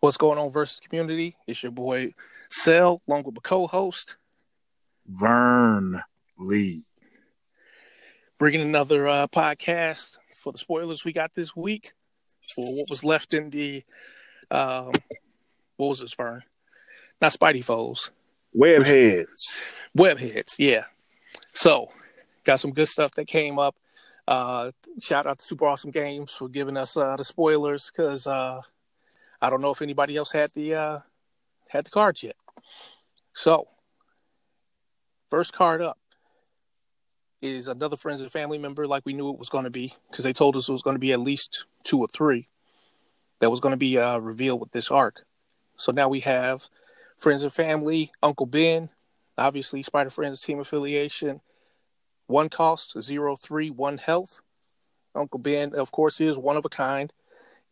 What's going on, versus community? It's your boy Cell, along with my co-host Vern Lee. bringing another uh, podcast for the spoilers we got this week for what was left in the um, what was this, Vern? Not Spidey foes, Webheads. webheads. Yeah. So, got some good stuff that came up. Uh, shout out to Super Awesome Games for giving us uh, the spoilers because uh, I don't know if anybody else had the uh, had the cards yet. So, first card up is another friends and family member, like we knew it was going to be, because they told us it was going to be at least two or three that was going to be uh, revealed with this arc. So now we have friends and family, Uncle Ben, obviously Spider Friends team affiliation, one cost, zero three, one health. Uncle Ben, of course, is one of a kind,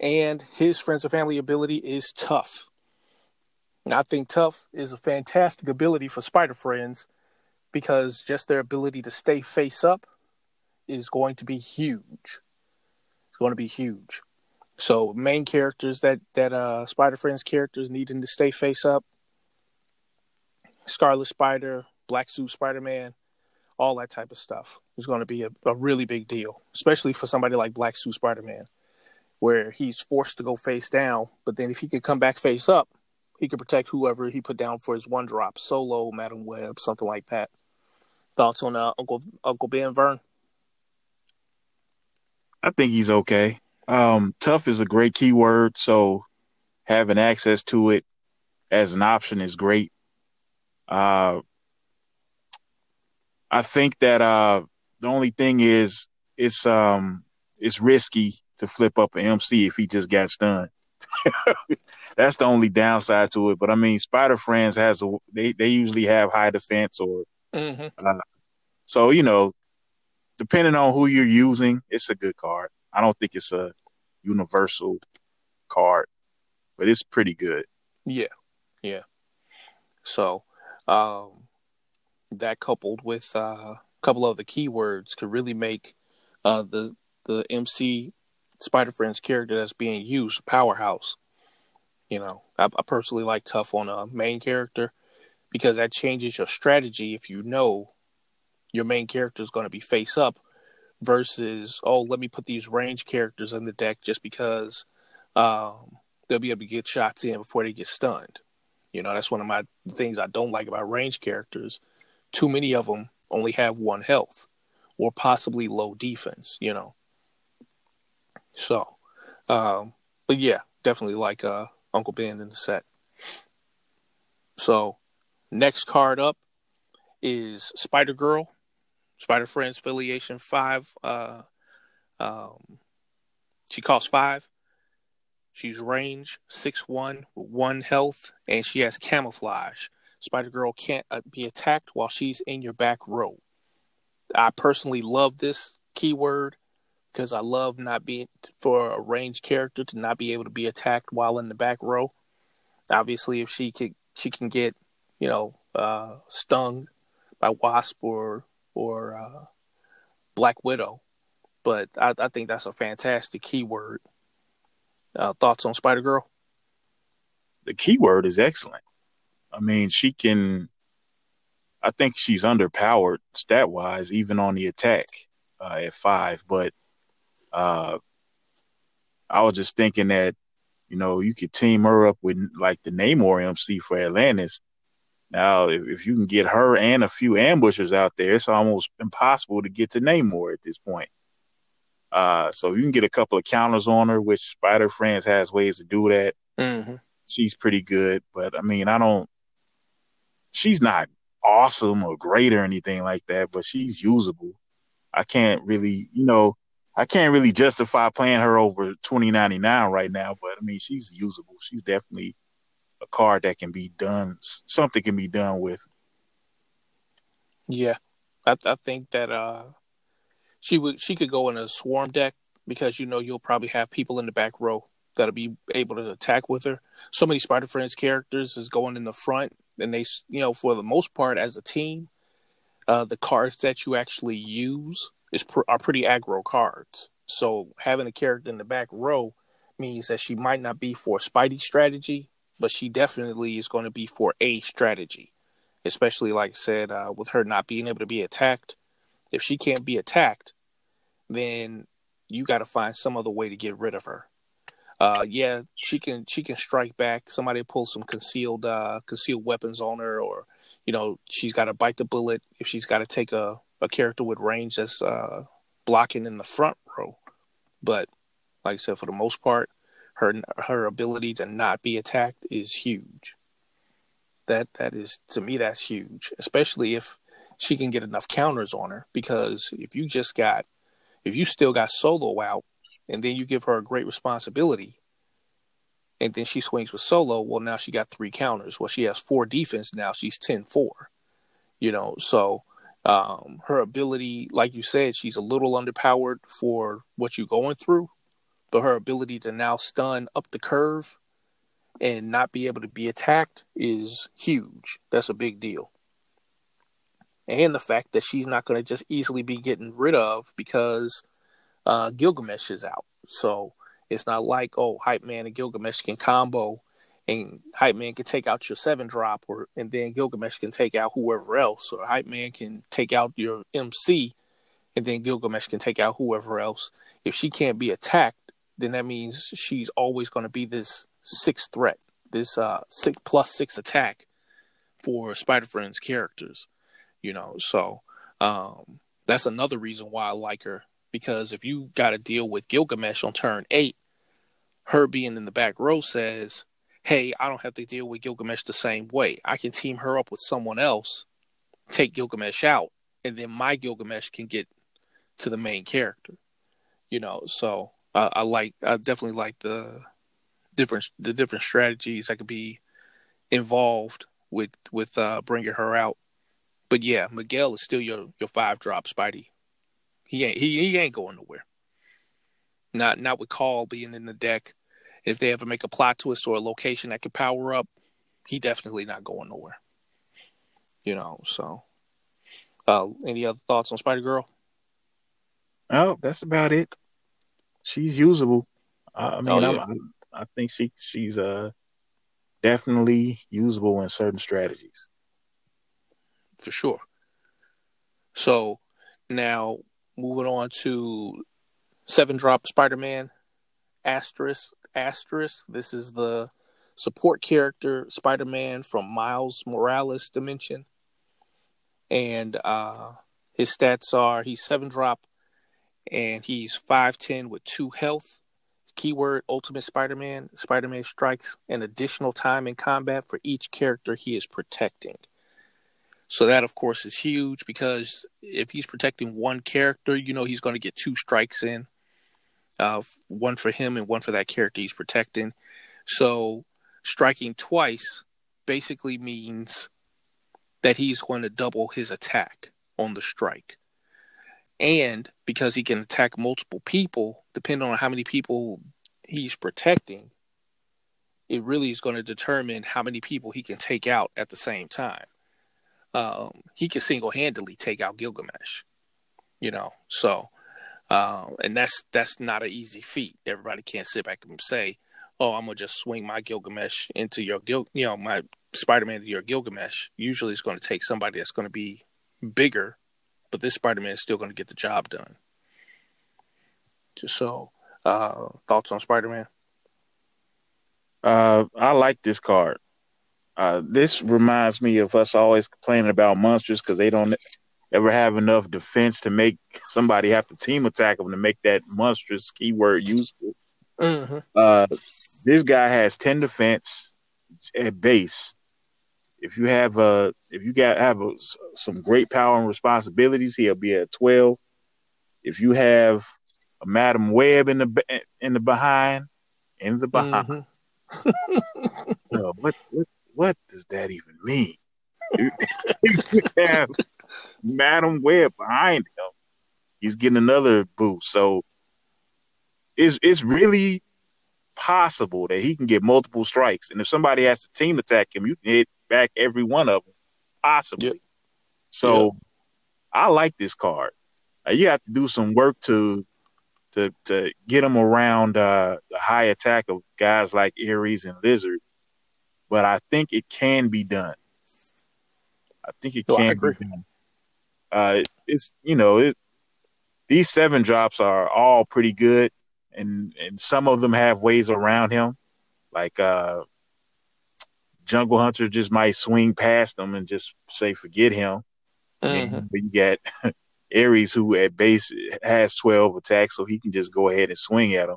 and his friends and family ability is tough. And I think tough is a fantastic ability for Spider Friends because just their ability to stay face up is going to be huge. It's going to be huge. So main characters that that uh Spider Friends characters needing to stay face up. Scarlet Spider, Black Suit Spider Man, all that type of stuff is going to be a, a really big deal, especially for somebody like Black Suit Spider Man, where he's forced to go face down, but then if he could come back face up, he could protect whoever he put down for his one drop, solo, Madam Web, something like that. Thoughts on uh, Uncle Uncle Ben Vern? I think he's okay. Um, tough is a great keyword, so having access to it as an option is great. Uh, I think that uh, the only thing is it's um it's risky to flip up an MC if he just got stunned. That's the only downside to it. But I mean, Spider Friends has a they they usually have high defense or Mm-hmm. uh, so you know, depending on who you're using, it's a good card. I don't think it's a universal card, but it's pretty good. Yeah, yeah. So, um, that coupled with uh, a couple of the keywords could really make uh, the the MC Spider Friends character that's being used powerhouse. You know, I, I personally like tough on a main character because that changes your strategy if you know your main character is going to be face up versus oh let me put these range characters in the deck just because um, they'll be able to get shots in before they get stunned. You know, that's one of my things I don't like about range characters. Too many of them only have one health or possibly low defense, you know. So, um, but yeah, definitely like uh, Uncle Ben in the set. So, next card up is Spider Girl, Spider Friends affiliation five. Uh, um, she costs five. She's range six one with one health, and she has camouflage. Spider Girl can't uh, be attacked while she's in your back row. I personally love this keyword because I love not being for a ranged character to not be able to be attacked while in the back row. Obviously, if she could, she can get you know uh, stung by Wasp or or uh, Black Widow, but I, I think that's a fantastic keyword. Uh, thoughts on Spider Girl? The keyword is excellent. I mean, she can. I think she's underpowered stat wise, even on the attack uh, at five. But uh, I was just thinking that you know you could team her up with like the Namor MC for Atlantis. Now, if, if you can get her and a few ambushers out there, it's almost impossible to get to Namor at this point. Uh, so you can get a couple of counters on her, which Spider Friends has ways to do that. Mm-hmm. She's pretty good, but I mean, I don't. She's not awesome or great or anything like that, but she's usable. I can't really, you know, I can't really justify playing her over twenty ninety nine right now. But I mean, she's usable. She's definitely a card that can be done. Something can be done with. Yeah, I, I think that uh, she would she could go in a swarm deck because you know you'll probably have people in the back row that'll be able to attack with her. So many Spider Friends characters is going in the front, and they you know for the most part as a team, uh, the cards that you actually use is pr- are pretty aggro cards. So having a character in the back row means that she might not be for Spidey strategy, but she definitely is going to be for a strategy. Especially, like I said, uh, with her not being able to be attacked. If she can't be attacked, then you got to find some other way to get rid of her. Uh, yeah, she can she can strike back. Somebody pull some concealed uh, concealed weapons on her, or you know she's got to bite the bullet if she's got to take a, a character with range that's uh, blocking in the front row. But like I said, for the most part, her her ability to not be attacked is huge. That that is to me that's huge, especially if she can get enough counters on her. Because if you just got if you still got solo out and then you give her a great responsibility and then she swings with solo, well now she got three counters. Well she has four defense now, she's 10-4. You know, so um, her ability, like you said, she's a little underpowered for what you're going through, but her ability to now stun up the curve and not be able to be attacked is huge. That's a big deal. And the fact that she's not going to just easily be getting rid of because uh, Gilgamesh is out. So it's not like, oh, Hype Man and Gilgamesh can combo and Hype Man can take out your seven drop, or and then Gilgamesh can take out whoever else, or Hype Man can take out your MC, and then Gilgamesh can take out whoever else. If she can't be attacked, then that means she's always going to be this six threat, this uh six plus six attack for Spider Friends characters, you know. So um, that's another reason why I like her because if you got to deal with Gilgamesh on turn eight, her being in the back row says, "Hey, I don't have to deal with Gilgamesh the same way. I can team her up with someone else, take Gilgamesh out, and then my Gilgamesh can get to the main character." You know, so uh, I like, I definitely like the different the different strategies that could be involved with with uh, bringing her out. But yeah, Miguel is still your your five drop Spidey he ain't he, he ain't going nowhere. Not not with Call being in the deck. If they ever make a plot twist or a location that could power up, he definitely not going nowhere. You know, so uh any other thoughts on Spider Girl? Oh, that's about it. She's usable. Uh, I mean, oh, yeah. i I think she she's uh definitely usable in certain strategies. For sure. So now moving on to seven drop Spider-Man asterisk asterisk. This is the support character Spider-Man from Miles Morales dimension, and uh, his stats are he's seven drop, and he's five ten with two health. Keyword Ultimate Spider-Man. Spider-Man strikes an additional time in combat for each character he is protecting. So that, of course, is huge because if he's protecting one character, you know he's going to get two strikes in, uh, one for him and one for that character he's protecting. So striking twice basically means that he's going to double his attack on the strike. And because he can attack multiple people, depending on how many people he's protecting, it really is going to determine how many people he can take out at the same time um, he can single handedly take out Gilgamesh. You know, so uh, and that's that's not an easy feat. Everybody can't sit back and say, "Oh, I'm gonna just swing my Gilgamesh into your Gil, you know, my Spider-Man into your Gilgamesh." Usually, it's going to take somebody that's going to be bigger, but this Spider-Man is still going to get the job done. So, uh, thoughts on Spider-Man? Uh, I like this card. Uh, this reminds me of us always complaining about monsters because they don't ever have enough defense to make somebody have to team attack them to make that monstrous keyword useful. Mm-hmm. Uh, this guy has ten defense at base. If you have a, if you got have a, some great power and responsibilities, he'll be at twelve. If you have a Madam Web in the in the behind, in the behind. Mm-hmm. what, what what does that even mean? you have Madam Web behind him. He's getting another boost. So it's it's really possible that he can get multiple strikes. And if somebody has to team attack him, you can hit back every one of them, possibly. Yep. So yep. I like this card. Uh, you have to do some work to to to get him around uh, the high attack of guys like Ares and Lizard. But I think it can be done. I think it No, can be done. Uh, it's you know it, these seven drops are all pretty good, and and some of them have ways around him, like uh, Jungle Hunter just might swing past them and just say forget him. Mhm. And but you got Ares who at base has twelve attacks, so he can just go ahead and swing at him.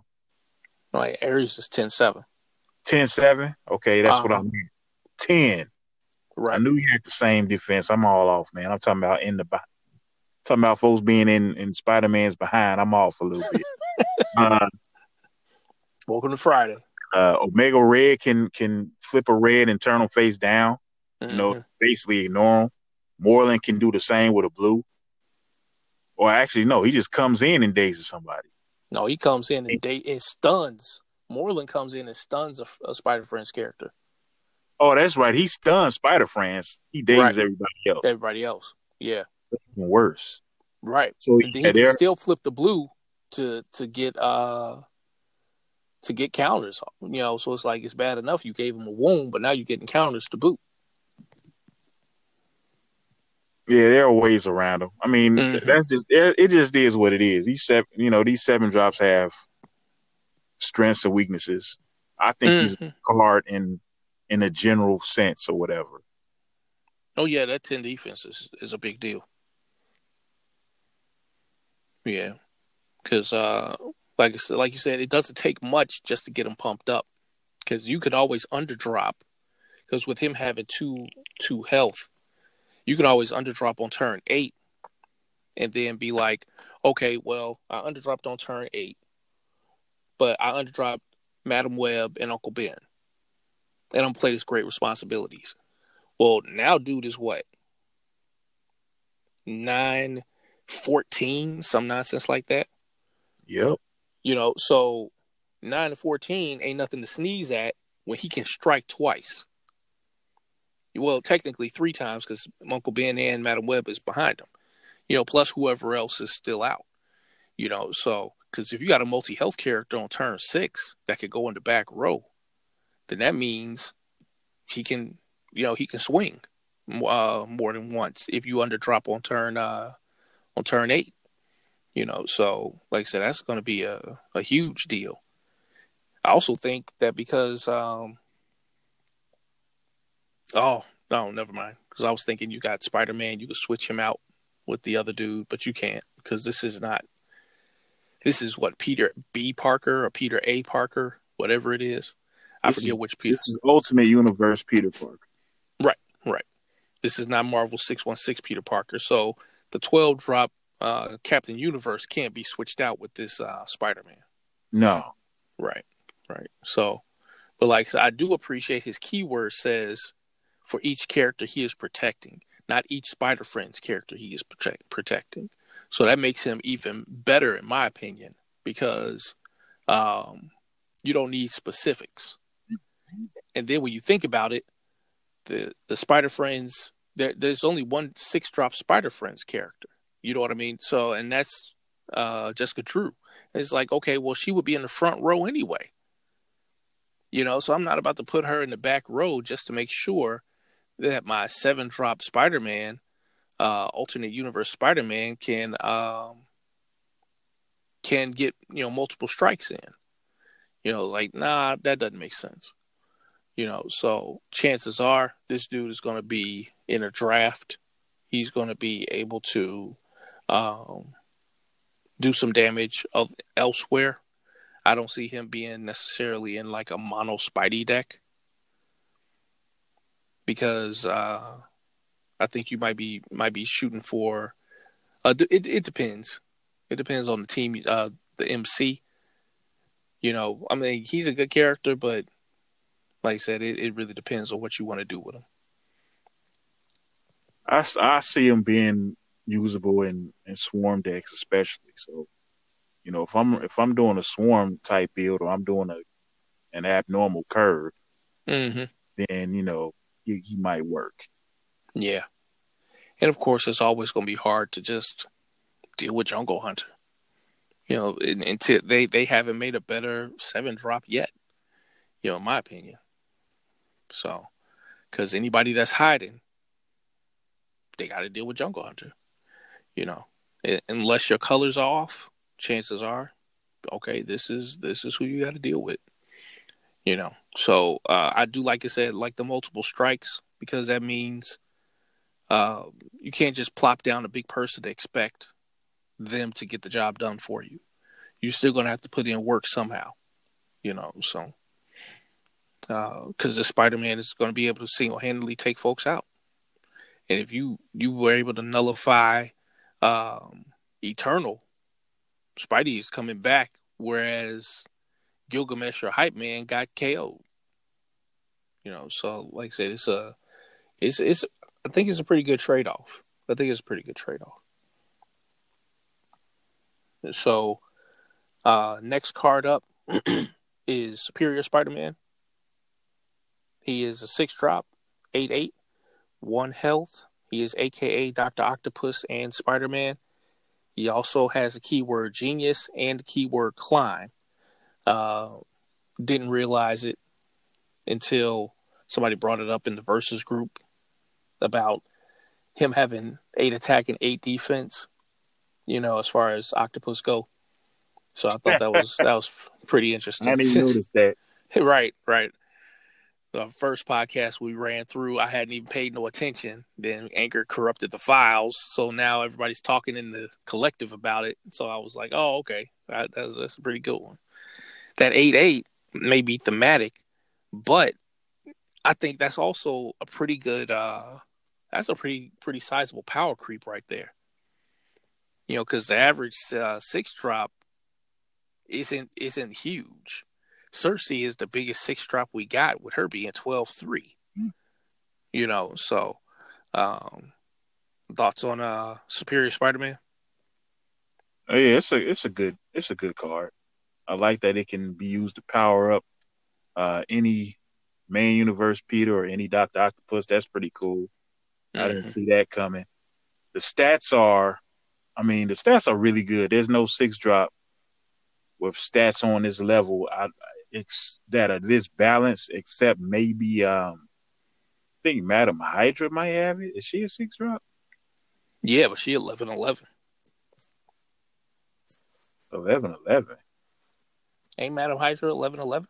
Right, Ares is 10-7. 10-7? Okay, that's what Uh-huh. I mean. Ten. I Right. knew you had the same defense. I'm all off, man. I'm talking about in the behind. Talking about folks being in in Spider Man's behind. I'm off a little bit. uh, Welcome to Friday. uh, Omega Red can can flip a red and turn them face down. You know, Mhm. basically ignore them. Morlun can do the same with a blue. Or actually, no, he just comes in and dazes somebody. No, he comes in and they and stuns. Morlun comes in and stuns a, a Spider Friends character. Oh, that's right. He stuns Spider Friends. He dazes Right. everybody else. Everybody else. Yeah. Even worse. Right. So he can still flip the blue to to get uh to get counters. You know, so it's like it's bad enough you gave him a wound, but now you're getting counters to boot. yeah, there are ways around him. I mean, Mhm. that's just it, it. Just is what it is. These seven, you know, these seven drops have strengths and weaknesses. I think he's Mhm. a card in in a general sense or whatever. Oh yeah, that ten defense is, is a big deal. Yeah, because uh, like like you said, it doesn't take much just to get him pumped up. Because you could always underdrop. Because with him having two two health, you can always underdrop on turn eight, and then be like, okay, well, I underdropped on turn eight, but I underdropped Madam Web and Uncle Ben, and don't play this great responsibilities. Well, now dude is what? 9 14, some nonsense like that. Yep. You know, so 9 to 14 ain't nothing to sneeze at when he can strike twice. Well, technically three times because Uncle Ben and Madam Web is behind him. You know, plus whoever else is still out. You know, so because if you got a multi health character on turn six that could go in the back row, then that means he can, you know, he can swing uh, more than once if you underdrop on turn uh, on turn eight. You know, so like I said, that's going to be a, a huge deal. I also think that because, um, oh no, never mind. Because I was thinking you got Spider Man, you could switch him out with the other dude, but you can't because this is not. This is what Peter B. Parker or Peter A. Parker, whatever it is. I This forget is- which Peter. This is Ultimate Universe Peter Parker. Right. Right. This is not Marvel 616 Peter Parker. So the 12 drop uh, Captain Universe can't be switched out with this uh, Spider Man. No. Right. Right. So, but like I I do appreciate his keyword says for each character he is protecting, not each Spider Friends character he is protect- protecting. So that makes him even better, in my opinion, because um, you don't need specifics. And then when you think about it, the the Spider Friends there there's only one six drop Spider Friends character. You know what I mean? So and that's uh, Jessica Drew. It's like okay, well she would be in the front row anyway. You know, so I'm not about to put her in the back row just to make sure that my seven drop Spider Man, uh, alternate universe Spider Man can um can get you know multiple strikes in. You know, like nah, that doesn't make sense. You know, so chances are this dude is going to be in a draft. He's going to be able to um, do some damage of elsewhere. I don't see him being necessarily in like a mono Spidey deck because uh, I think you might be might be shooting for. Uh, it it depends. It depends on the team, uh, the MC. You know, I mean, he's a good character, but like I said, it, it really depends on what you want to do with him. I see him being usable in, in swarm decks, especially. So, you know, if I'm if I'm doing a swarm type build or I'm doing a an abnormal curve, Mm-hmm. then you know he, he might work. Yeah, and of course, it's always going to be hard to just deal with Jungle Hunter. You know, until they they haven't made a better seven drop yet. You know, in my opinion. So, because anybody that's hiding, they got to deal with Jungle Hunter. You know, unless your colors are off, chances are, okay, this is this is who you got to deal with. You know, so uh, I do like I said, like the multiple strikes because that means uh, you can't just plop down a big person to expect them to get the job done for you. You're still going to have to put in work somehow. You know, so because uh, the Spider-Man is going to be able to single-handedly take folks out. And if you you were able to nullify um, Eternal, Spidey is coming back, whereas Gilgamesh or Hype Man got KO'd. You know, so like I said, it's a, it's it's. I think it's a pretty good trade off. I think it's a pretty good trade off. So, uh, next card up is Superior Spider Man. He is a six drop, eight eight, one health. He is AKA Doctor Octopus and Spider Man. He also has a keyword genius and a keyword climb. Uh, didn't realize it until somebody brought it up in the versus group about him having eight attack and eight defense. You know, as far as octopus go. So I thought that was that was pretty interesting. I didn't notice that. right, right the first podcast we ran through, I hadn't even paid no attention. Then Anchor corrupted the files, so now everybody's talking in the collective about it. So I was like, "Oh, okay, that, that's, that's a pretty good one." That eight eight may be thematic, but I think that's also a pretty good. uh That's a pretty pretty sizable power creep right there. You know, because the average uh, six drop isn't isn't huge Sersi is the biggest six drop we got with her being 12 3. Mm. You know, so um thoughts on uh Superior Spider Man? Oh yeah, it's a it's a good it's a good card. I like that it can be used to power up uh any main universe Peter or any Doctor Octopus. That's pretty cool. Mm-hmm. I didn't mm-hmm. see that coming. The stats are I mean, the stats are really good. There's no six drop with stats on this level. I ex- that are this balanced, except maybe um, I think Madam Hydra might have it. Is she a six drop? Yeah, but she 11 11. 11 11. Ain't Madam Hydra 11 11?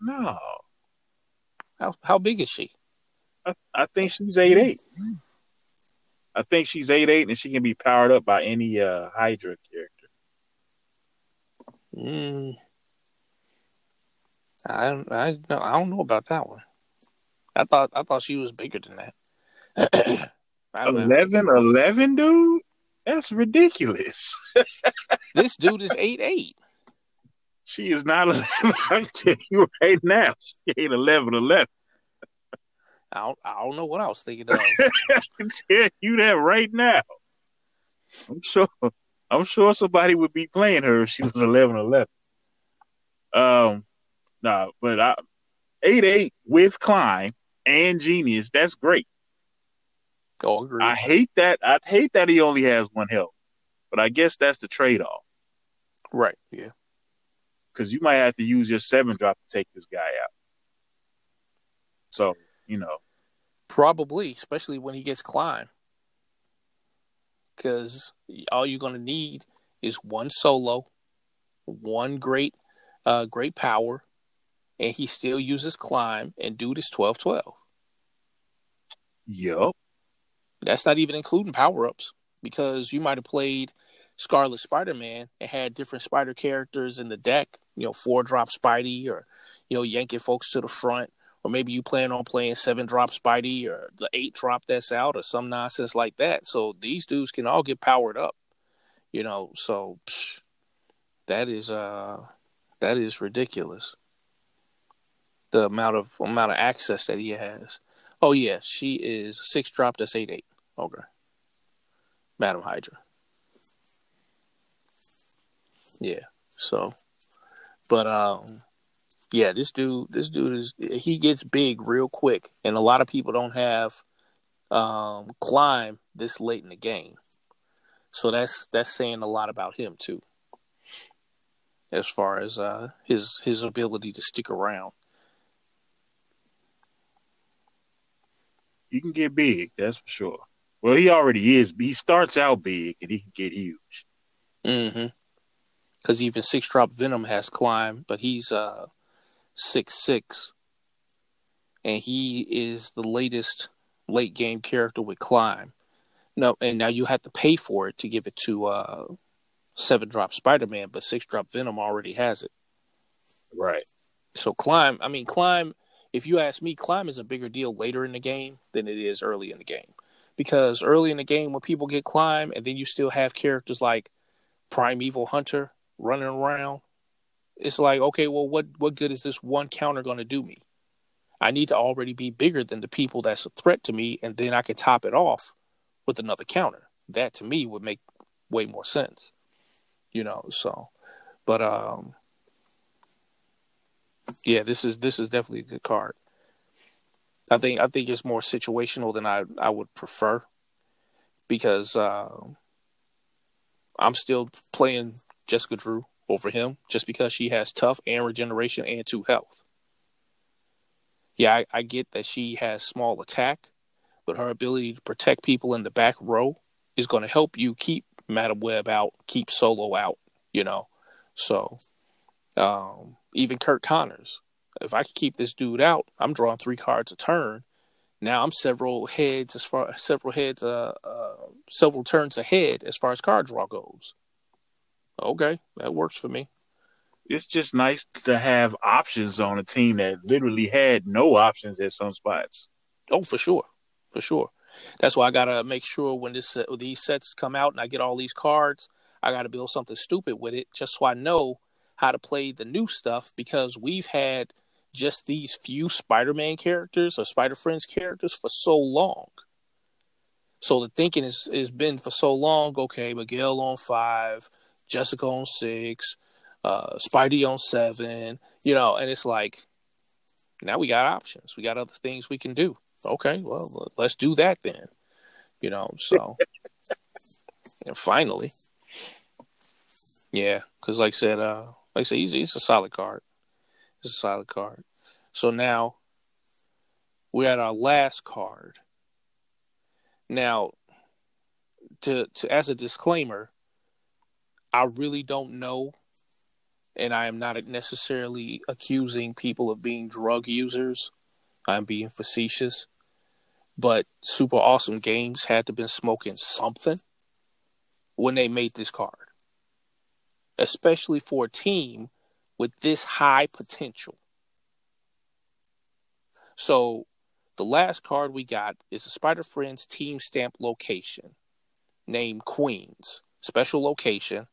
No. How how big is she? I, I think she's 8 8. I think she's 8 8 and she can be powered up by any uh, Hydra character. Mm, I don't, I don't, I don't know about that one. I thought I thought she was bigger than that. 11, 11, dude. That's ridiculous. this dude is eight eight. She is not 11. I'm telling you right now. She ain't 11 11. I don't, I don't know what I was thinking of. I can tell you that right now. I'm sure I'm sure somebody would be playing her if she was 11 11. Um, Nah, but I eight eight with climb and genius. That's great. Oh, agree. I hate that. I hate that he only has one help, but I guess that's the trade off. Right. Yeah. Because you might have to use your seven drop to take this guy out. So you know, probably, especially when he gets climb, because all you're gonna need is one solo, one great, uh, great power, and he still uses climb and dude is 12 12. Yep. That's not even including power ups because you might have played Scarlet Spider Man and had different spider characters in the deck, you know, four drop Spidey or, you know, yanking folks to the front. Or maybe you plan on playing seven drop Spidey or the eight drop that's out or some nonsense like that. So these dudes can all get powered up, you know. So psh, that is uh that is ridiculous the amount of amount of access that he has. Oh yeah, she is six drop. That's eight eight. Okay, Madam Hydra. Yeah. So, but um, yeah, this dude, this dude is he gets big real quick, and a lot of people don't have um climb this late in the game. So that's that's saying a lot about him too. as far as uh, his his ability to stick around. He can get big, that's for sure. Well, he already is. He starts out big, and he can get huge. Mm-hmm. Because even six drop Venom has climbed, but he's uh six six, and he is the latest late game character with climb. No, and now you have to pay for it to give it to uh seven drop Spider Man, but six drop Venom already has it. Right. So climb, I mean climb. If you ask me, climb is a bigger deal later in the game than it is early in the game, because early in the game when people get climb, and then you still have characters like Primeval Hunter running around, it's like okay, well, what what good is this one counter going to do me? I need to already be bigger than the people that's a threat to me, and then I can top it off with another counter. That to me would make way more sense you know. So, but um, yeah, this is this is definitely a good card. I think I think it's more situational than I I would prefer because uh, I'm still playing Jessica Drew over him just because she has tough and regeneration and two health. Yeah, I, I get that she has small attack, but her ability to protect people in the back row is going to help you keep Madam Web out, keep Solo out, you know. So um, even Curt Connors, if I can keep this dude out, I'm drawing three cards a turn. Now I'm several heads as far several heads uh, uh several turns ahead as far as card draw goes. Okay, that works for me. It's just nice to have options on a team that literally had no options at some spots. Oh, for sure, for sure. That's why I gotta make sure when this uh, these sets come out and I get all these cards, I gotta build something stupid with it just so I know how to play the new stuff because we've had just these few Spider-Man characters or Spider-Friends characters for so long. So the thinking is has been for so long. Okay, Miguel on five, Jessica on six, uh, Spidey on seven. You know, and it's like now we got options. We got other things we can do okay, well, let's do that then. You know, so and finally, yeah, because like I said, uh, like I said, he's, he's a solid card. It's a solid card. So now we're at our last card. Now, to, to as a disclaimer, I really don't know, and I am not necessarily accusing people of being drug users. I'm being facetious but Super Awesome Games had to been smoking something when they made this card, especially for a team with this high potential. So, the last card we got is a Spider Friends team stamp location named Queens. Special location.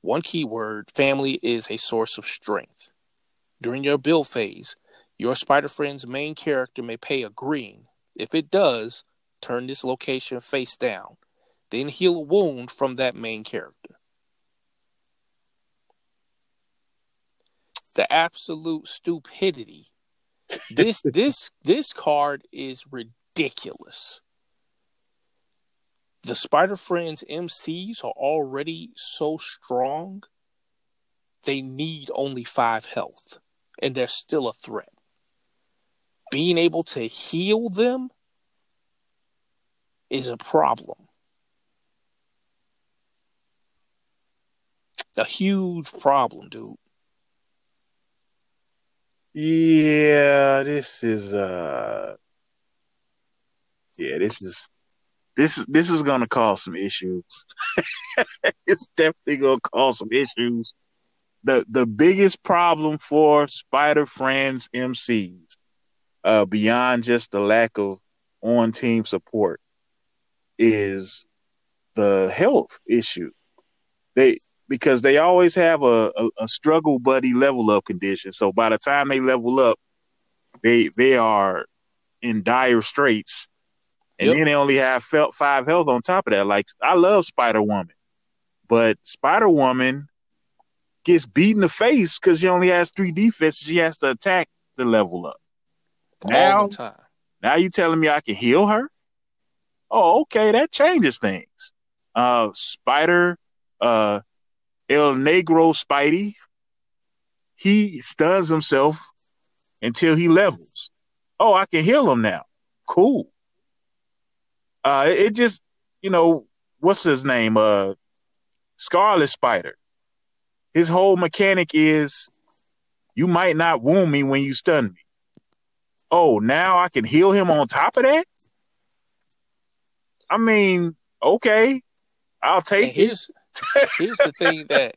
One keyword family is a source of strength. During your build phase, your Spider Friend's main character may pay a green if it does, turn this location face down, then heal a wound from that main character. The absolute stupidity. This this this card is ridiculous. The Spider Friends MCs are already so strong, they need only five health, and they're still a threat being able to heal them is a problem. A huge problem, dude. Yeah, this is uh yeah, this is this is this is gonna cause some issues. it's definitely gonna cause some issues. The the biggest problem for Spider Friends MCs uh, beyond just the lack of on team support is the health issue. They because they always have a, a, a, struggle buddy level up condition. So by the time they level up, they they are in dire straits. And yep. then they only have felt five health on top of that. Like I love Spider Woman, but Spider Woman gets beat in the face because she only has three defenses. She has to attack the level up now, now you telling me I can heal her? Oh, okay, that changes things. Uh, Spider, uh, El Negro Spidey he stuns himself until he levels. Oh, I can heal him now. Cool. Uh, it, it just, you know, what's his name? Uh, Scarlet Spider. His whole mechanic is you might not wound me when you stun me. Oh, now I can heal him on top of that? I mean, okay. I'll take and it. Here's the thing that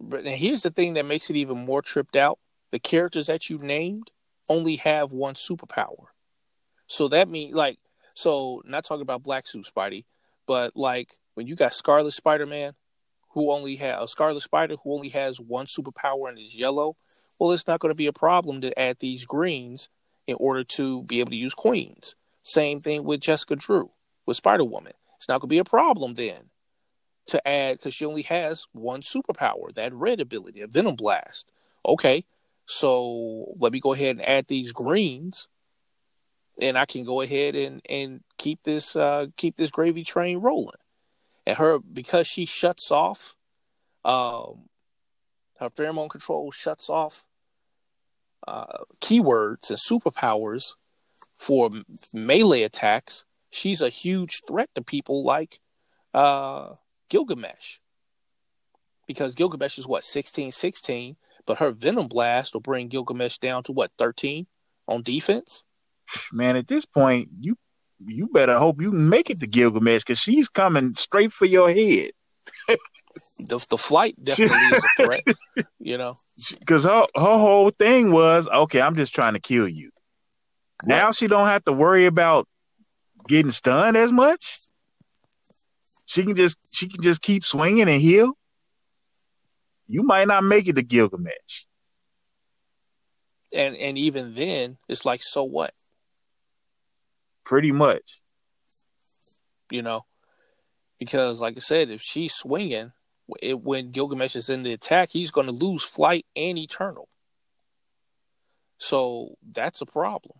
but here's the thing that makes it even more tripped out. The characters that you named only have one superpower. So that means like so not talking about black suit Spidey, but like when you got Scarlet Spider Man, who only has a Scarlet Spider who only has one superpower and is yellow, well, it's not going to be a problem to add these greens in order to be able to use queens. Same thing with Jessica Drew with Spider Woman. It's not going to be a problem then to add because she only has one superpower, that red ability, a Venom Blast. Okay, so let me go ahead and add these greens, and I can go ahead and and keep this uh, keep this gravy train rolling. And her because she shuts off, um, her pheromone control shuts off uh, keywords and superpowers for melee attacks. She's a huge threat to people like uh, Gilgamesh. Because Gilgamesh is what, 16 16, but her Venom Blast will bring Gilgamesh down to what, 13 on defense? Man, at this point, you you better hope you make it to Gilgamesh because she's coming straight for your head. the, the flight definitely is a threat, you know. Because her, her whole thing was, okay, I'm just trying to kill you. Right. Now she don't have to worry about getting stunned as much. She can just she can just keep swinging and heal. You might not make it to Gilgamesh. And and even then, it's like, so what? Pretty much. You know, because like I said, if she's swinging, it, when Gilgamesh is in the attack, he's going to lose flight and eternal. So that's a problem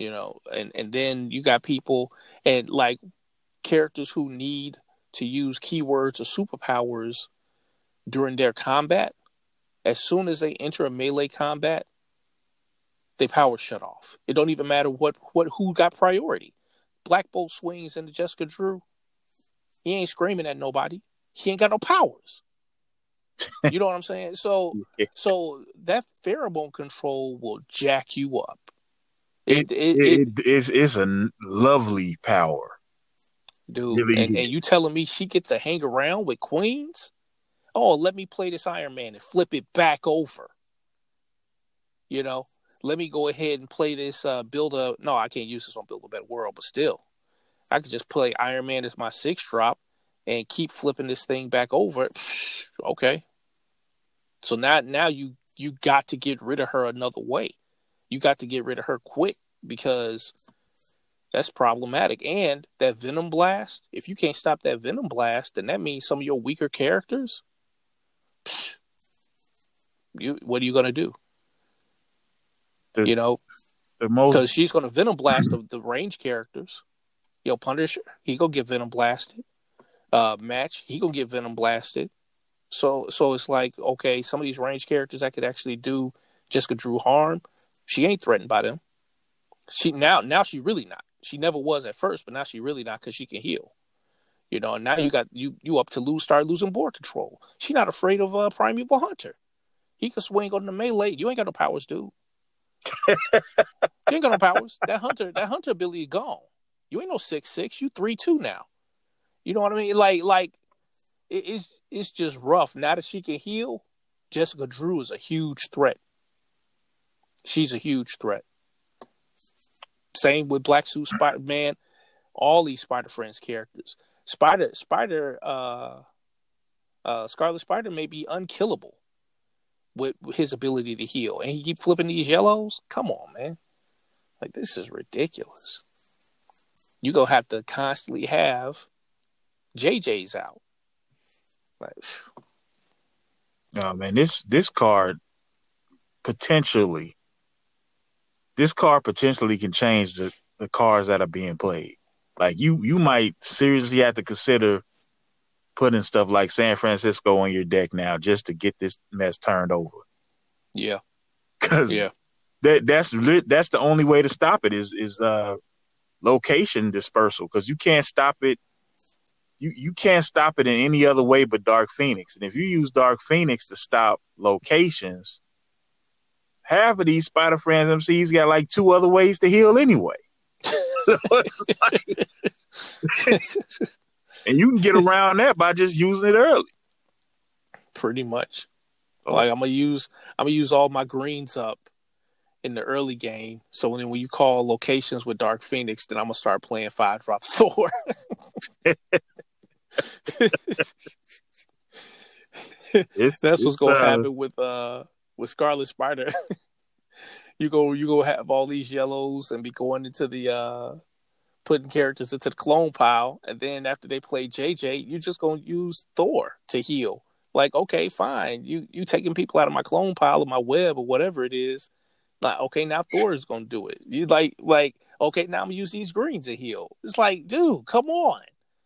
you know and and then you got people and like characters who need to use keywords or superpowers during their combat as soon as they enter a melee combat they power shut off. It don't even matter what what who got priority. Black bolt swings into jessica drew. He ain't screaming at nobody. He ain't got no powers. You know what i'm saying? So so that pheromone control will jack you up it, it, it, it is it's a lovely power, dude. Really and, and, you telling me she gets to hang around with queens? Oh, let me play this Iron Man and flip it back over. You know, let me go ahead and play this. Uh, build a no, I can't use this on Build a Better World, but still, I could just play Iron Man as my six drop and keep flipping this thing back over. okay, so now now you you got to get rid of her another way you got to get rid of her quick because that's problematic. And that Venom Blast, if you can't stop that Venom Blast, then that means some of your weaker characters. Psh, you, what are you gonna do? The, you know, because most... she's gonna Venom Blast the, the range characters. You Yo, Punisher, he gonna get Venom blasted. Uh, match, he gonna get Venom blasted. So, so it's like okay, some of these range characters I could actually do Jessica Drew harm. She ain't threatened by them. She now now she really not. She never was at first, but now she really not because she can heal. You know, and now you got you you up to lose start losing board control. She not afraid of a uh, primeval hunter. He can swing on the melee. You ain't got no powers, dude. you ain't got no powers. That hunter that hunter ability gone. You ain't no six six. You three two now. You know what I mean? Like like it, it's it's just rough. Now that she can heal, Jessica Drew is a huge threat she's a huge threat. Same with Black Suit Spider Man, all these Spider Friends characters. Spider Spider uh uh Scarlet Spider may be unkillable with his ability to heal. And he keep flipping these yellows. Come on, man. Like this is ridiculous. You gonna have to constantly have JJ's out. Like, oh man, this this card potentially this car potentially can change the, the cars that are being played. Like you you might seriously have to consider putting stuff like San Francisco on your deck now just to get this mess turned over. Yeah. Cause yeah. that that's that's the only way to stop it is is uh location dispersal because you can't stop it you you can't stop it in any other way but Dark Phoenix. And if you use Dark Phoenix to stop locations, half of these Spider Friends MCs got like two other ways to heal anyway. and you can get around that by just using it early. Pretty much. Oh. Like I'm gonna use I'm gonna use all my greens up in the early game. So then when you call locations with Dark Phoenix, then I'm gonna start playing five drop Thor. it's, That's what's gonna uh... happen with uh with Scarlet Spider. you go you go have all these yellows and be going into the uh putting characters into the clone pile, and then after they play JJ, you're just gonna use Thor to heal. Like, okay, fine. You you taking people out of my clone pile or my web or whatever it is. Like, okay, now Thor is gonna do it. You like like okay, now I'm gonna use these greens to heal. It's like, dude, come on.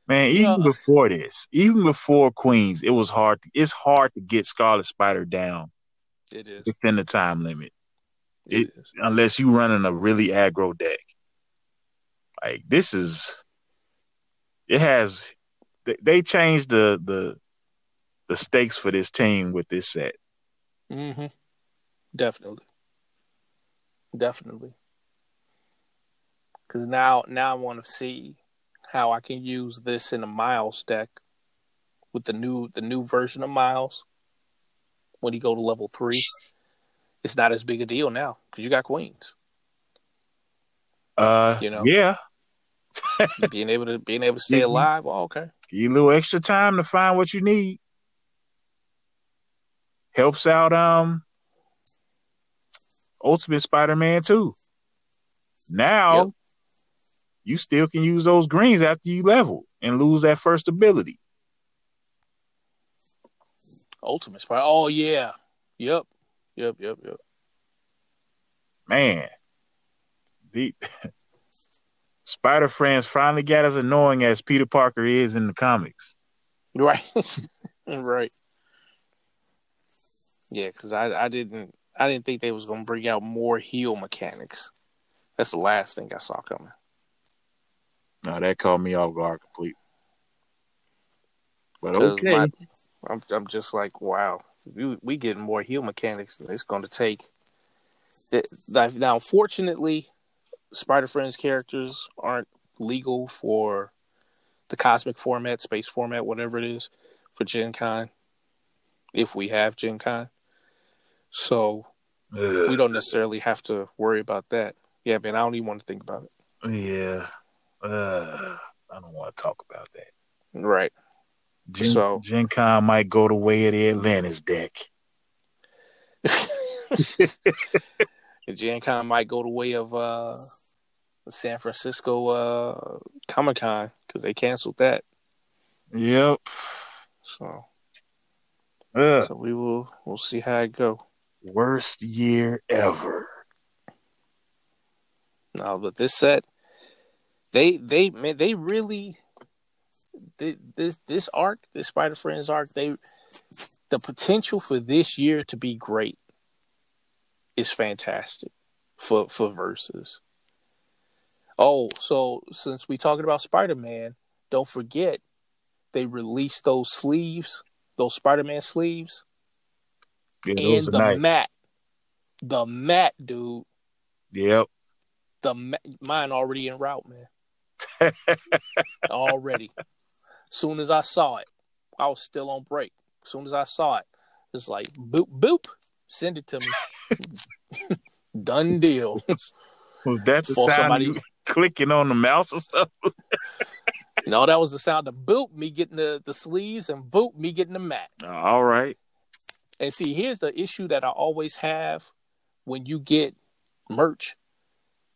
Man, even before this, even before Queens, it was hard. To, it's hard to get Scarlet Spider down. It is within the time limit. It, it unless you running a really aggro deck. Like this is, it has. They, they changed the the the stakes for this team with this set. Mm-hmm. Definitely. Definitely. Because now, now I want to see how I can use this in a Miles deck with the new the new version of Miles. When you go to level three, it's not as big a deal now because you got queens. Uh, you know, yeah. being able to being able to stay alive. Oh, okay. Give you a little extra time to find what you need helps out um Ultimate Spider-Man too. Now yep. you still can use those greens after you level and lose that first ability. Ultimate Spider. Oh yeah. Yep. Yep. Yep. Yep. Man, the Spider Friends finally got as annoying as Peter Parker is in the comics. Right. right. Yeah, because I I didn't I didn't think they was gonna bring out more heal mechanics. That's the last thing I saw coming. No, that caught me off guard complete. But okay, my, I'm I'm just like wow, we we getting more heal mechanics. It's going to take. Now, fortunately, Spider Friends characters aren't legal for the cosmic format, space format, whatever it is, for Gen Con. If we have Gen Con. So Ugh. we don't necessarily have to worry about that. Yeah, man, I don't even want to think about it. Yeah. Uh, I don't want to talk about that. Right. Gen, so Gen Con might go the way of the Atlantis deck. Gen Con might go the way of uh, San Francisco uh, Comic Con because they canceled that. Yep. So, uh, so we will we'll see how it go worst year ever. No, but this set, they they man, they really this this arc, this Spider Friends arc, they the potential for this year to be great is fantastic for for verses. Oh, so since we talking about Spider Man, don't forget they released those sleeves, those Spider Man sleeves yeah, and the nice. mat, the mat, dude. Yep. The mat, mine already en route, man. already. Soon as I saw it, I was still on break. As soon as I saw it, it's like boop boop. Send it to me. Done deal. Was that the sound somebody... you clicking on the mouse or something? no, that was the sound of boop me getting the, the sleeves and boop me getting the mat. Uh, all right. And see, here's the issue that I always have when you get merch.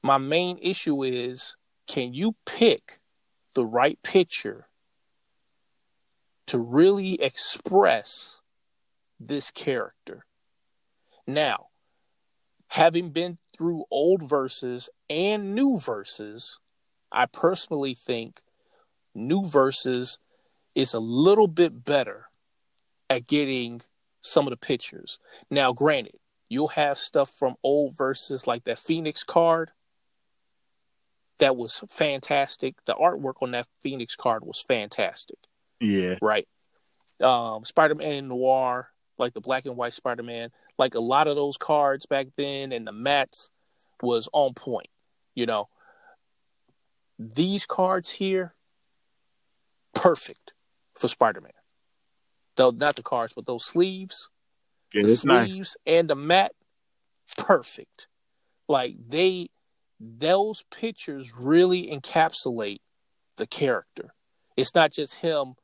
My main issue is can you pick the right picture to really express this character? Now, having been through old verses and new verses, I personally think new verses is a little bit better at getting some of the pictures. Now, granted, you'll have stuff from old verses like that Phoenix card that was fantastic. The artwork on that Phoenix card was fantastic. Yeah. Right. Um, Spider Man Noir, like the black and white Spider Man, like a lot of those cards back then and the mats was on point, you know. These cards here, perfect for Spider Man. Though not the cards, but those sleeves, Yeah, the it's nice. sleeves and the mat, perfect. Like they those pictures really encapsulate the character. It's not just him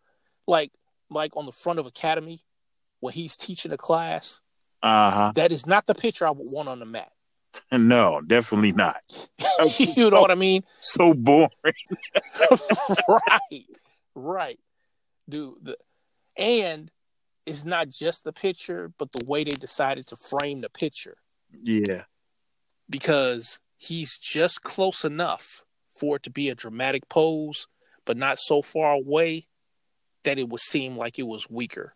like like on the front of Academy when he's teaching a class. Uh huh. That is not the picture I would want on the mat. No, definitely not. you know what I mean? So boring. right. Right. Dude, the, and it's not just the picture, but the way they decided to frame the picture. Yeah. because he's just close enough for it to be a dramatic pose, but not so far away that it would seem like it was weaker.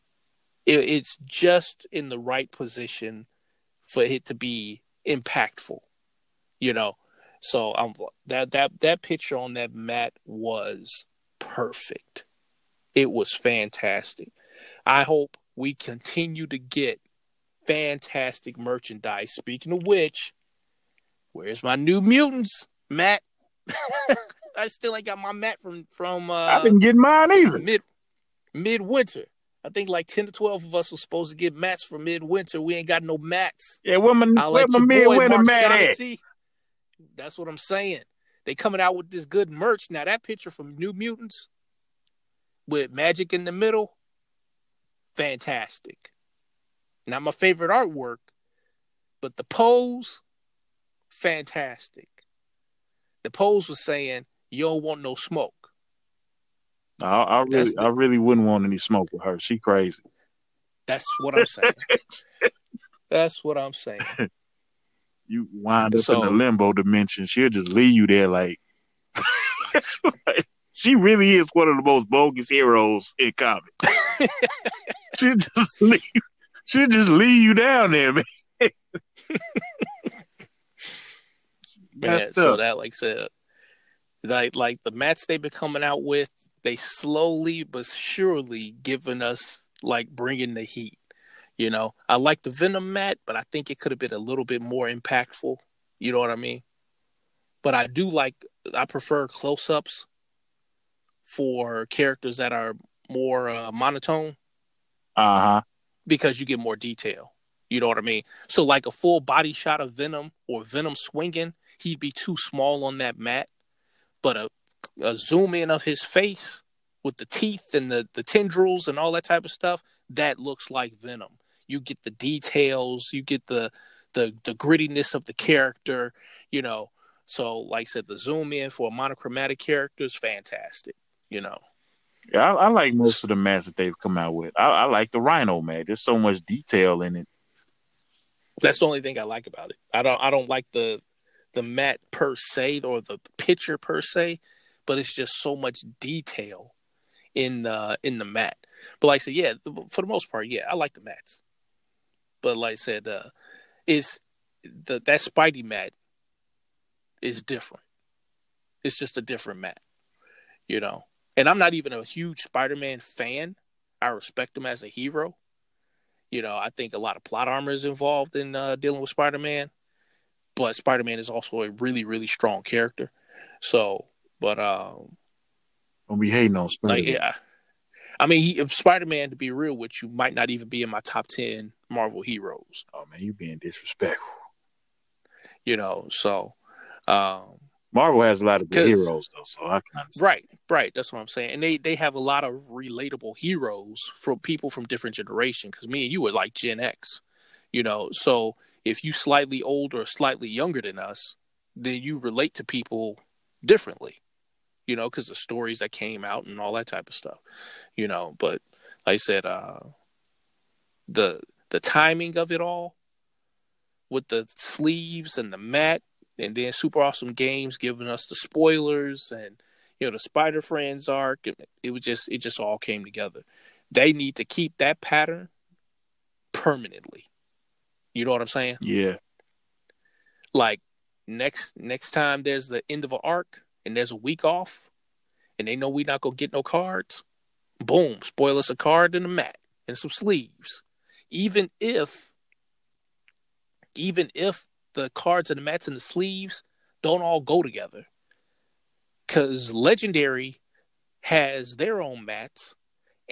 It, it's just in the right position for it to be impactful, you know. So um, that that that picture on that mat was perfect. It was fantastic. I hope we continue to get fantastic merchandise. Speaking of which, where's my new mutants, mat? I still ain't got my mat from from I uh, didn't get mine either. mid midwinter. I think like ten to twelve of us were supposed to get mats for midwinter. We ain't got no mats. Yeah, where my, I where like my midwinter man at? That's what I'm saying. They coming out with this good merch. Now that picture from New Mutants with Magik in the middle, fantastic. Not my favorite artwork, but the pose, fantastic. The pose was saying, "You don't want no smoke." I, I really, the- I really wouldn't want any smoke with her. She crazy. That's what I'm saying. That's what I'm saying. You wind up So- in the limbo dimension. She'll just leave you there like. like, she really is one of the most bogus heroes in comics. she'll just leave. She'll just leave you down there, man. Yeah, so up. that like I said, like like the mats they've been coming out with, they slowly but surely giving us like bringing the heat. You know, I like the Venom mat, but I think it could have been a little bit more impactful. You know what I mean? But I do like I prefer close ups for characters that are more uh, monotone Uh huh. because you get more detail. You know what I mean? So like a full body shot of Venom or Venom swinging, he'd be too small on that mat. But a, a zoom in of his face with the teeth and the, the tendrils and all that type of stuff, that looks like Venom. You get the details, you get the the the grittiness of the character, you know. So like I said, the zoom in for a monochromatic character is fantastic, you know. Yeah, I, I like most of the mats that they've come out with. I, I like the Rhino mat. There's so much detail in it. That's the only thing I like about it. I don't I don't like the the mat per se or the picture per se, but it's just so much detail in the in the mat. But like I said, yeah, for the most part, yeah, I like the mats. But like I said, uh is the that Spidey mat is different. It's just a different mat, you know. And I'm not even a huge Spider-Man fan. I respect him as a hero. You know, I think a lot of plot armor is involved in uh, dealing with Spider-Man, but Spider-Man is also a really, really strong character. So, but um, Don't be hating on Spider. like, yeah, I mean, he, Spider-Man, to be real with you, might not even be in my top ten Marvel heroes. Oh man, you being disrespectful. You know, so um, Marvel has a lot of good heroes though, so I can understand. right, right. That's what I'm saying. And they they have a lot of relatable heroes from people from different generations. Because me and you were like Gen X, you know. So if you slightly older or slightly younger than us, then you relate to people differently, you know, because the stories that came out and all that type of stuff, you know. But like I said, uh, the the timing of it all with the sleeves and the mat and then super awesome games giving us the spoilers and you know, the Spider Friends arc. It, it was just it just all came together. They need to keep that pattern permanently. You know what I'm saying? Yeah. Like next next time there's the end of an arc and there's a week off, and they know we not gonna get no cards. Boom! Spoil us a card and a mat and some sleeves. Even if, even if the cards and the mats and the sleeves don't all go together, because Legendary has their own mats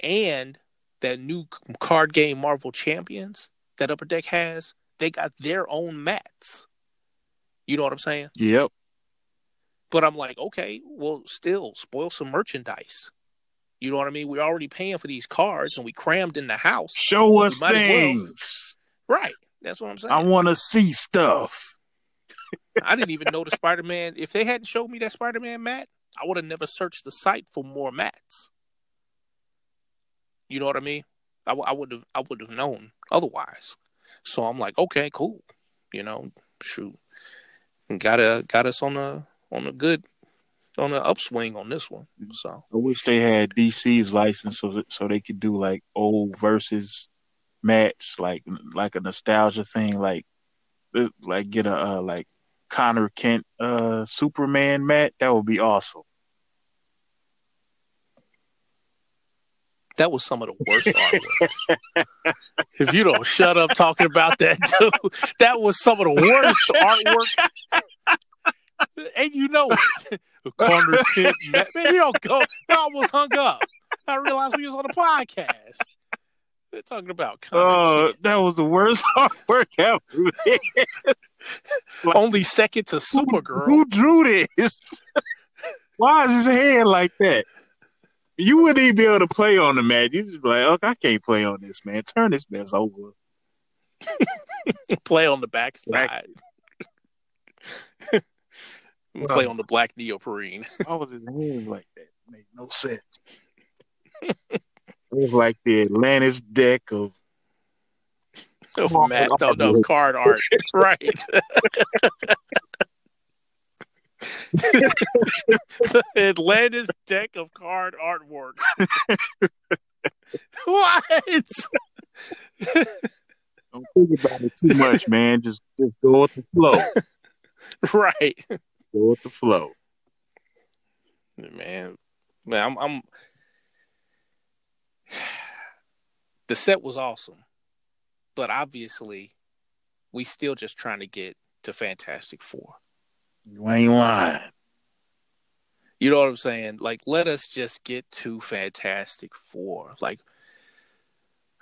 and that new card game Marvel Champions that Upper Deck has, they got their own mats. You know what I'm saying? Yep. But I'm like, okay, well, still spoil some merchandise. You know what I mean? We're already paying for these cards and we crammed in the house. Show us things. Well. Right. That's what I'm saying. I want to see stuff. I didn't even know the Spider Man. If they hadn't showed me that Spider Man mat, I would have never searched the site for more mats. You know what I mean? I, I would have I would have known otherwise. So I'm like, okay, cool. You know, shoot, got a got us on a on a good on an upswing on this one. So I wish they had DC's license so so they could do like old versus match, like like a nostalgia thing, like like get a uh, like Conner Kent uh Superman mat. That would be awesome. That was some of the worst artwork. if you don't shut up talking about that, dude, that was some of the worst artwork. And you know it. Conner Kent, man, you don't go. I almost hung up. I realized we was on a podcast. They're talking about Oh, uh, that was the worst artwork ever. like, Only second to Supergirl. Who, who drew this? Why is his hand like that? You wouldn't even be able to play on the mat. You just be like, okay, I can't play on this, man. Turn this mess over. play on the back side. play on the black neoprene. Why was his hand like that? It made no sense. it was like the Atlantis deck of of mat, no, no, card art, right? Atlantis deck of card artwork. what? Don't think about it too much, man. Just, just go with the flow. right. Go with the flow. Man, man, I'm, I'm. The set was awesome, but obviously, we still just trying to get to Fantastic Four. You ain't lying. You know what I'm saying? Like, let us just get to Fantastic Four. Like,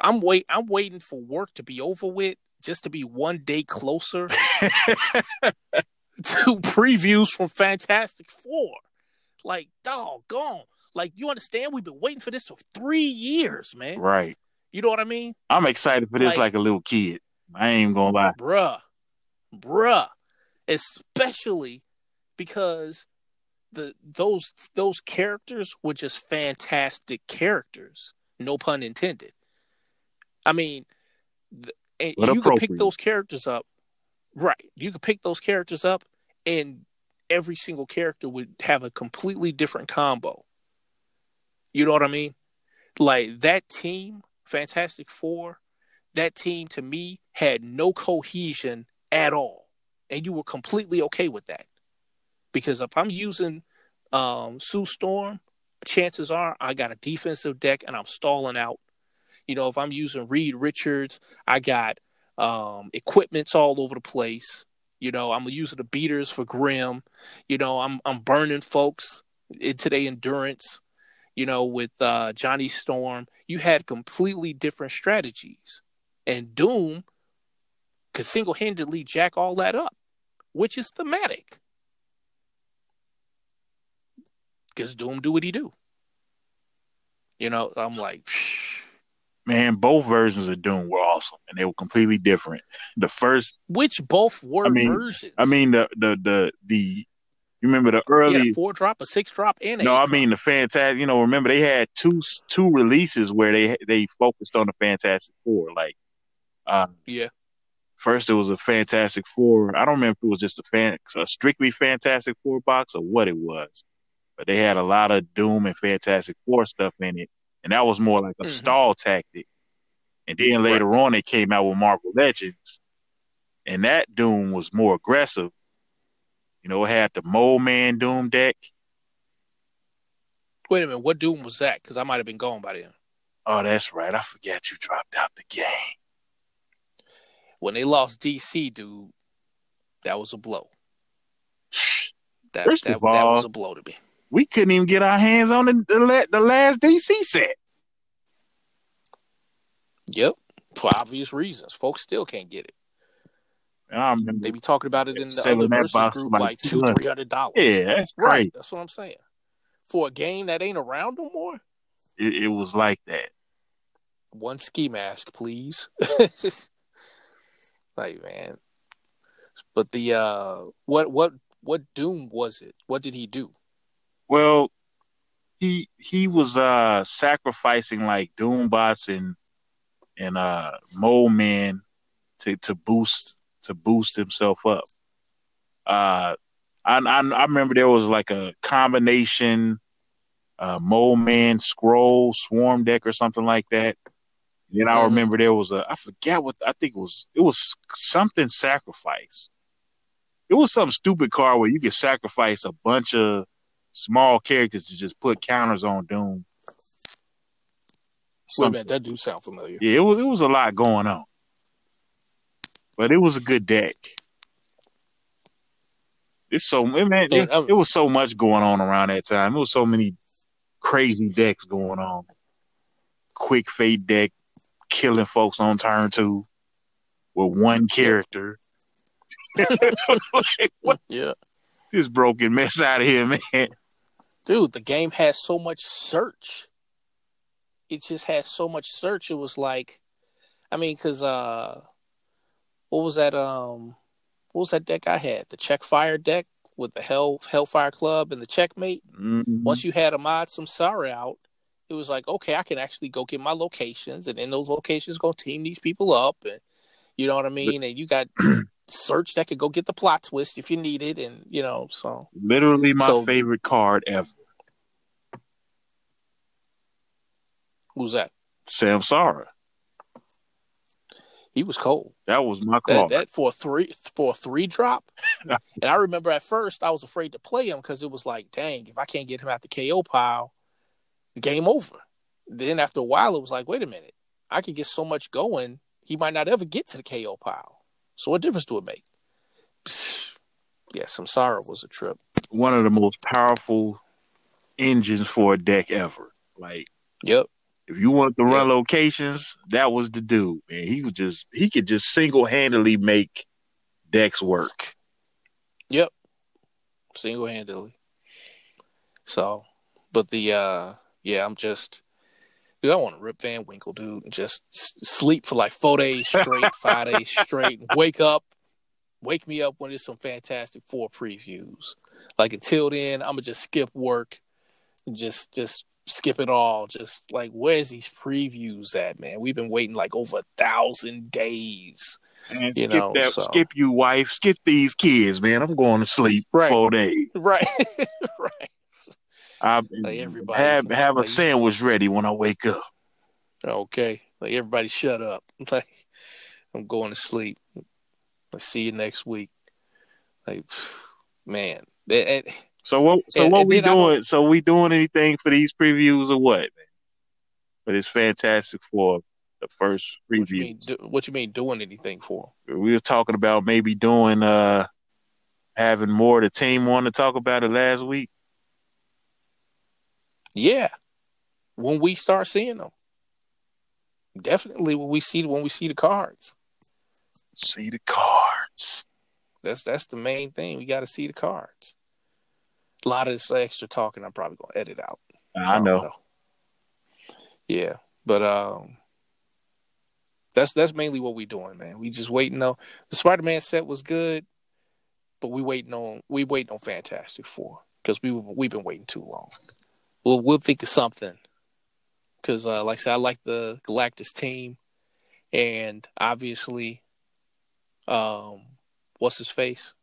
I'm wait, I'm waiting for work to be over with, just to be one day closer to previews from Fantastic Four. Like, doggone. Like, you understand? We've been waiting for this for three years, man. Right. You know what I mean? I'm excited for this like, like a little kid. I ain't even gonna lie. Bruh. Bruh especially because the those those characters were just fantastic characters. No pun intended. I mean, and you could pick those characters up, right? You could pick those characters up, and every single character would have a completely different combo. You know what I mean? Like that team, Fantastic Four, that team to me had no cohesion at all and you were completely okay with that. Because if I'm using um, Sue Storm, chances are I got a defensive deck and I'm stalling out. You know, if I'm using Reed Richards, I got um, equipments all over the place. You know, I'm using the beaters for Grimm. You know, I'm I'm burning folks into their endurance. You know, with uh, Johnny Storm, you had completely different strategies, and Doom could single handedly jack all that up which is thematic. Because Doom do what he do. You know, I'm like. Man, both versions of Doom were awesome, and they were completely different. The first, which both were I mean, versions. I mean, the the the the. You remember the early yeah, four drop, a six drop, and no, I drop. mean the fantastic. You know, remember they had two two releases where they they focused on the Fantastic Four, like uh, yeah, First, it was a Fantastic Four. I don't remember if it was just a fan, a strictly Fantastic Four box or what it was. but they had a lot of Doom and Fantastic Four stuff in it, and that was more like a mm-hmm. stall tactic. And then later right. on, they came out with Marvel Legends, and that Doom was more aggressive. You know, it had the Mole Man Doom deck. Wait a minute, what Doom was that? Because I might have been gone by then. Oh, that's right. I forget you dropped out the game. When they lost DC, dude, that was a blow. That, First that, of all, that was a blow to me. We couldn't even get our hands on the, the, the last DC set. Yep, for obvious reasons. Folks still can't get it. I remember they be talking about it in the other versus group like two, three hundred dollars. Yeah, that's right. That's what I'm saying. For a game that ain't around no more. It, it was like that. One ski mask, please. like man, but the uh, what what what Doom was it? What did he do? Well, he he was uh sacrificing like Doom bots and and uh Mole Man to to boost to boost himself up. Uh, I I, I remember there was like a combination uh, Mole Man Skrull Swarm deck or something like that. And then I mm-hmm. remember there was a I forget what I think it was it was something sacrifice. It was some stupid card where you could sacrifice a bunch of small characters to just put counters on Doom. Wait a minute, that do sound familiar. Yeah, it was it was a lot going on. But it was a good deck. It's so man, it, it was so much going on around that time. It was so many crazy decks going on. Quick fade deck, killing folks on turn two with one character. like, what? Yeah. This broken mess out of here, man. Dude, the game has so much search. It just has so much search. It was like, I mean, because uh, what was that? Um, what was that deck I had? The check fire deck with the Hell Hellfire Club and the Checkmate. Mm-hmm. Once you had a Ahmad Samsara out, it was like, okay, I can actually go get my locations, and in those locations, go team these people up, and you know what I mean. And you got search that could go get the plot twist if you need it, and you know, so literally my so, favorite card ever. Who's that? Samsara. He was cold. That was my call. That, that, for three for a three drop. and I remember at first I was afraid to play him because it was like, dang, if I can't get him out the KO pile, game over. Then after a while, it was like, wait a minute, I could get so much going, he might not ever get to the KO pile. So what difference do it make? Yeah, Samsara was a trip. One of the most powerful engines for a deck ever. Like, yep. If you want to run locations, that was the dude. Man, he was just he could just single handedly make decks work. Yep, single handedly. So, but the uh yeah, I'm just dude. I want to rip Van Winkle, dude, and just sleep for like four days straight, five days straight, wake up, wake me up when there's some Fantastic Four previews. Like until then, I'm gonna just skip work and just just skip it all. Just like, where's these previews at, man? We've been waiting like over a thousand days. And skip know, that, so. skip you, wife, skip these kids, man. I'm going to sleep right. four days. Right, right. I like everybody have have like, a sandwich ready when I wake up. Okay, like everybody, shut up. Like I'm going to sleep. I'll see you next week. Like, man, it, so what? So and, what and we doing? So we doing anything for these previews or what? Man? But it's fantastic for the first preview. What you mean, do, what you mean doing anything for? We were talking about maybe doing uh having more the team want to talk about it last week. Yeah, when we start seeing them, definitely when we see when we see the cards. See the cards. That's that's the main thing. We got to see the cards a lot of this extra talking I'm probably gonna edit out. I, I know. know. Yeah, but um, that's that's mainly what we're doing, man. We just waiting on the Spider Man set was good, but we waiting on we waiting on Fantastic Four because we we've been waiting too long. We'll we'll think of something because, uh, like I said, I like the Galactus team, and obviously, um, what's his face,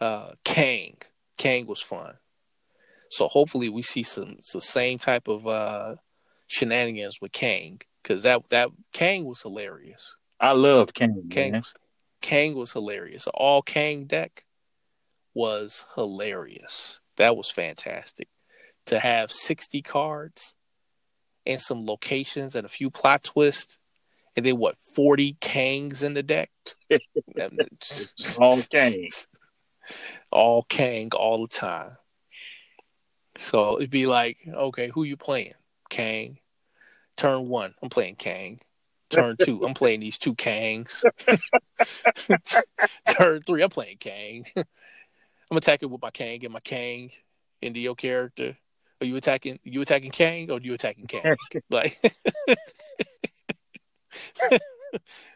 uh, Kang Kang was fun. So hopefully we see some the same type of uh, shenanigans with Kang because that that Kang was hilarious. I love Kang. Kang, man. Kang was hilarious. All Kang deck was hilarious. That was fantastic. To have sixty cards and some locations and a few plot twists, and then what forty Kangs in the deck. all Kang. all Kang all the time. So it'd be like, okay, who you playing? Kang. Turn one, I'm playing Kang. Turn two, I'm playing these two Kangs. Turn three, I'm playing Kang. I'm attacking with my Kang and my Kang into your character. Are you attacking? You attacking Kang or you attacking Kang? like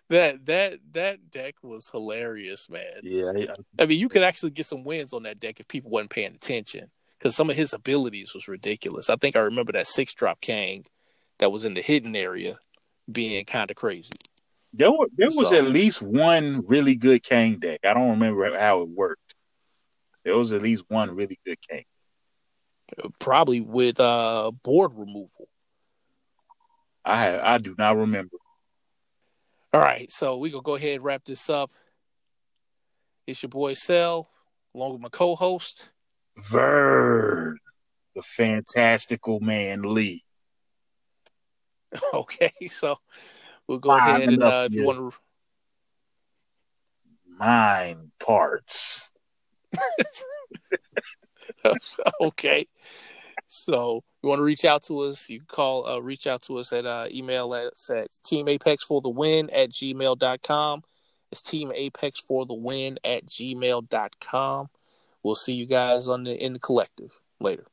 that that that deck was hilarious, man. Yeah, I, I mean, you could actually get some wins on that deck if people wasn't paying attention because some of his abilities was ridiculous. I think I remember that six drop Kang that was in the hidden area being kind of crazy. there were, there was So- at least one really good Kang deck. I don't remember how it worked. There was at least one really good Kang. Probably with uh board removal. I I do not remember. All right, so we gonna go ahead and wrap this up. It's your boy Cell, along with my co-host. Vern, the fantastical man Lee. Okay, so we'll go ahead and uh, if you want to Mind parts. okay. So you want to reach out to us, you can call uh, reach out to us at uh, email us at team apex for the win at gmail.com. It's team apex for the win at gmail.com. We'll see you guys on the in the collective later.